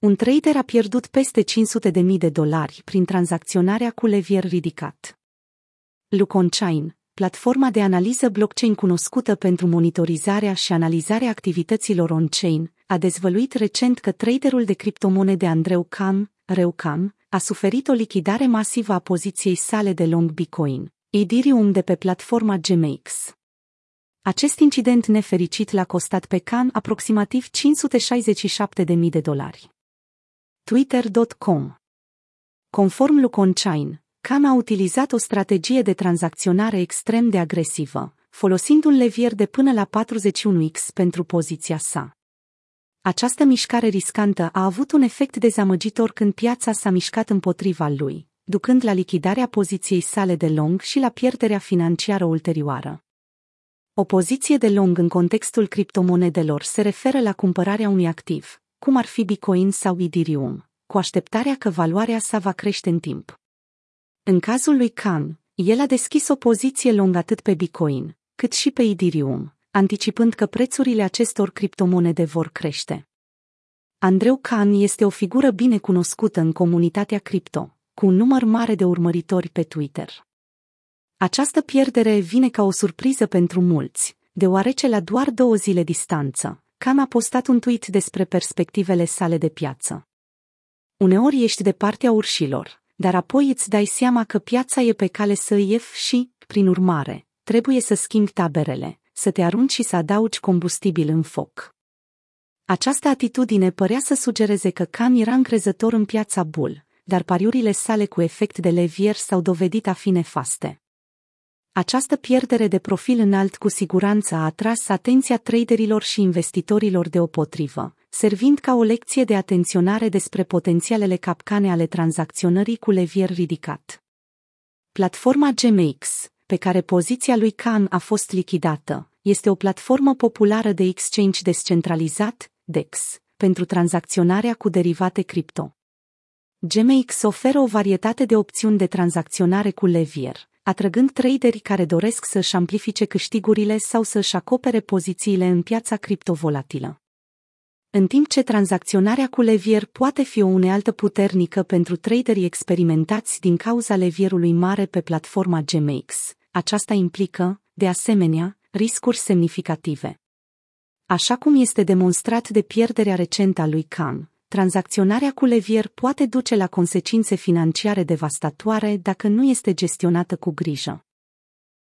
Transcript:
Un trader a pierdut peste 500.000 de dolari prin tranzacționarea cu levier ridicat. Luconchain, platforma de analiză blockchain cunoscută pentru monitorizarea și analizarea activităților on-chain, a dezvăluit recent că traderul de criptomonede Andreu Cam, Reucam, a suferit o lichidare masivă a poziției sale de long Bitcoin, Ethereum de pe platforma GMX. Acest incident nefericit l-a costat pe Khan aproximativ 567.000 de dolari. Twitter.com Conform Luconchain, Khan a utilizat o strategie de tranzacționare extrem de agresivă, folosind un levier de până la 41x pentru poziția sa. Această mișcare riscantă a avut un efect dezamăgitor când piața s-a mișcat împotriva lui, ducând la lichidarea poziției sale de long și la pierderea financiară ulterioară. O poziție de long în contextul criptomonedelor se referă la cumpărarea unui activ, cum ar fi Bitcoin sau Ethereum, cu așteptarea că valoarea sa va crește în timp. În cazul lui Khan, el a deschis o poziție long atât pe Bitcoin, cât și pe Ethereum, anticipând că prețurile acestor criptomonede vor crește. Andreu Khan este o figură bine cunoscută în comunitatea cripto, cu un număr mare de urmăritori pe Twitter. Această pierdere vine ca o surpriză pentru mulți, deoarece la doar două zile distanță, Khan a postat un tweet despre perspectivele sale de piață. Uneori ești de partea urșilor, dar apoi îți dai seama că piața e pe cale să ief și, prin urmare, trebuie să schimbi taberele, să te arunci și să adaugi combustibil în foc. Această atitudine părea să sugereze că Khan era încrezător în piața bull, dar pariurile sale cu efect de levier s-au dovedit a fi nefaste. Această pierdere de profil înalt cu siguranță a atras atenția traderilor și investitorilor deopotrivă, servind ca o lecție de atenționare despre potențialele capcane ale tranzacționării cu levier ridicat. Platforma GMX, pe care poziția lui Khan a fost lichidată, este o platformă populară de exchange descentralizat, DEX, pentru tranzacționarea cu derivate cripto. GMX oferă o varietate de opțiuni de tranzacționare cu levier, atrăgând traderii care doresc să-și amplifice câștigurile sau să-și acopere pozițiile în piața criptovolatilă. În timp ce tranzacționarea cu levier poate fi o unealtă puternică pentru traderii experimentați din cauza levierului mare pe platforma GMX, aceasta implică, de asemenea, riscuri semnificative. Așa cum este demonstrat de pierderea recentă a lui Khan, tranzacționarea cu levier poate duce la consecințe financiare devastatoare dacă nu este gestionată cu grijă.